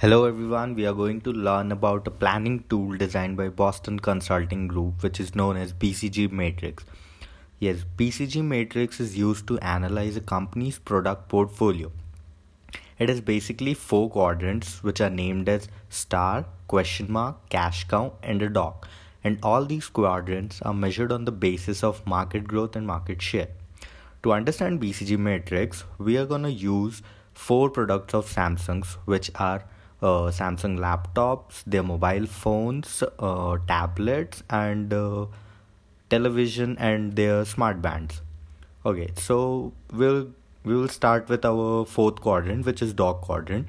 Hello everyone, we are going to learn about a planning tool designed by Boston Consulting Group which is known as BCG Matrix. Yes, BCG Matrix is used to analyze a company's product portfolio. It has basically four quadrants which are named as star, question mark, cash cow and a dog. And all these quadrants are measured on the basis of market growth and market share. To understand BCG Matrix, we are going to use four products of Samsung's which are uh, Samsung laptops, their mobile phones, uh, tablets, and uh, television and their smart bands. Okay, so we'll we will start with our fourth quadrant, which is dog quadrant.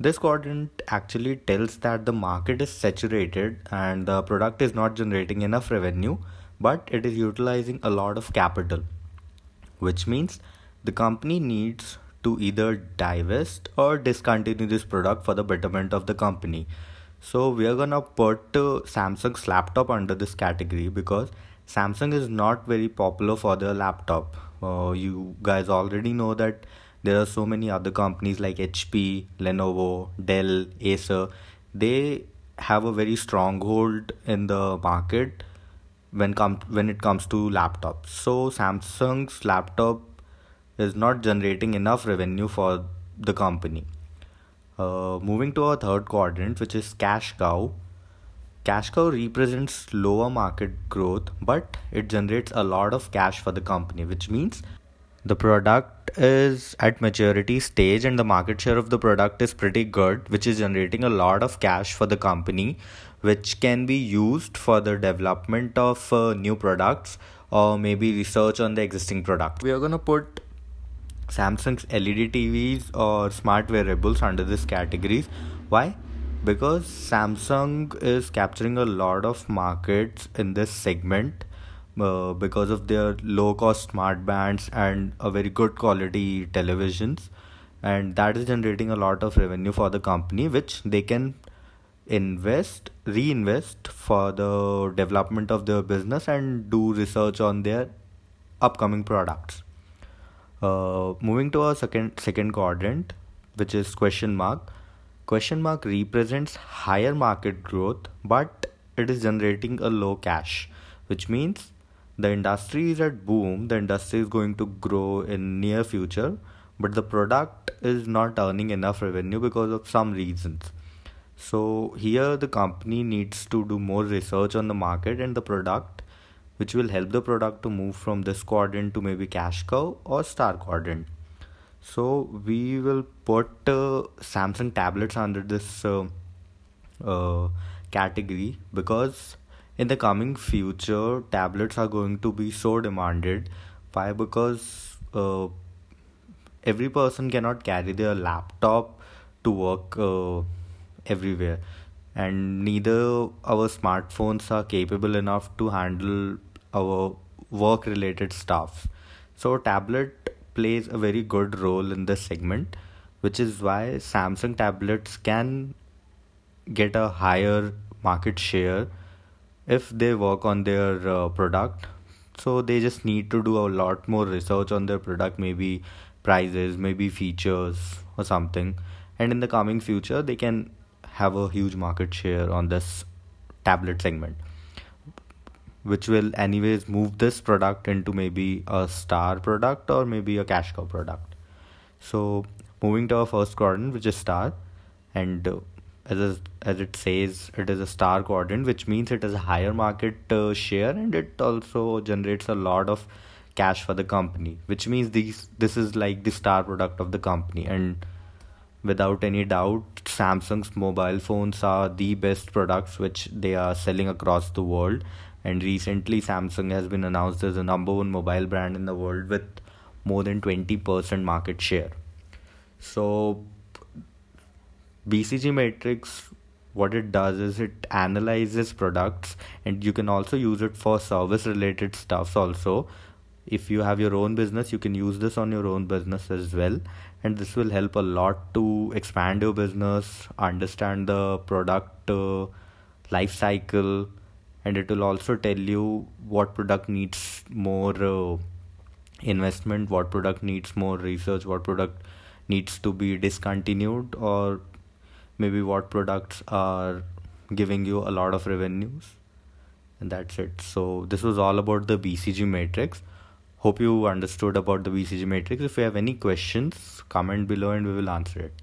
This quadrant actually tells that the market is saturated and the product is not generating enough revenue, but it is utilizing a lot of capital, which means the company needs to either divest or discontinue this product for the betterment of the company. So we are gonna put uh, Samsung's laptop under this category because Samsung is not very popular for their laptop. Uh, you guys already know that there are so many other companies like HP, Lenovo, Dell, Acer. They have a very strong hold in the market when come when it comes to laptops. So Samsung's laptop is not generating enough revenue for the company. Uh, moving to our third quadrant, which is cash cow. Cash cow represents lower market growth, but it generates a lot of cash for the company, which means the product is at maturity stage and the market share of the product is pretty good, which is generating a lot of cash for the company, which can be used for the development of uh, new products or maybe research on the existing product. We are going to put Samsung's LED TVs or smart wearables under this categories. Why? Because Samsung is capturing a lot of markets in this segment uh, because of their low cost smart bands and a very good quality televisions and that is generating a lot of revenue for the company which they can invest reinvest for the development of their business and do research on their upcoming products uh, moving to our second second quadrant, which is question mark. Question mark represents higher market growth, but it is generating a low cash, which means the industry is at boom. The industry is going to grow in near future, but the product is not earning enough revenue because of some reasons. So here the company needs to do more research on the market and the product which will help the product to move from this quadrant to maybe cash cow or star quadrant. So we will put uh, samsung tablets under this uh, uh, category because in the coming future tablets are going to be so demanded. Why? Because uh, every person cannot carry their laptop to work uh, everywhere. And neither our smartphones are capable enough to handle our work related stuff so tablet plays a very good role in this segment which is why samsung tablets can get a higher market share if they work on their uh, product. So they just need to do a lot more research on their product maybe prices maybe features or something. And in the coming future they can have a huge market share on this tablet segment which will anyways move this product into maybe a star product or maybe a cash cow product. So moving to our first quadrant which is star and uh, as as it says it is a star quadrant which means it has a higher market uh, share and it also generates a lot of cash for the company which means these this is like the star product of the company. And without any doubt samsung's mobile phones are the best products which they are selling across the world and recently samsung has been announced as the number one mobile brand in the world with more than 20% market share. So bcg matrix what it does is it analyzes products and you can also use it for service related stuffs also. If you have your own business you can use this on your own business as well. And this will help a lot to expand your business understand the product uh, life cycle and it will also tell you what product needs more uh, investment what product needs more research what product needs to be discontinued or maybe what products are giving you a lot of revenues. And that's it. So this was all about the bcg matrix. Hope you understood about the bcg matrix. If you have any questions comment below and we will answer it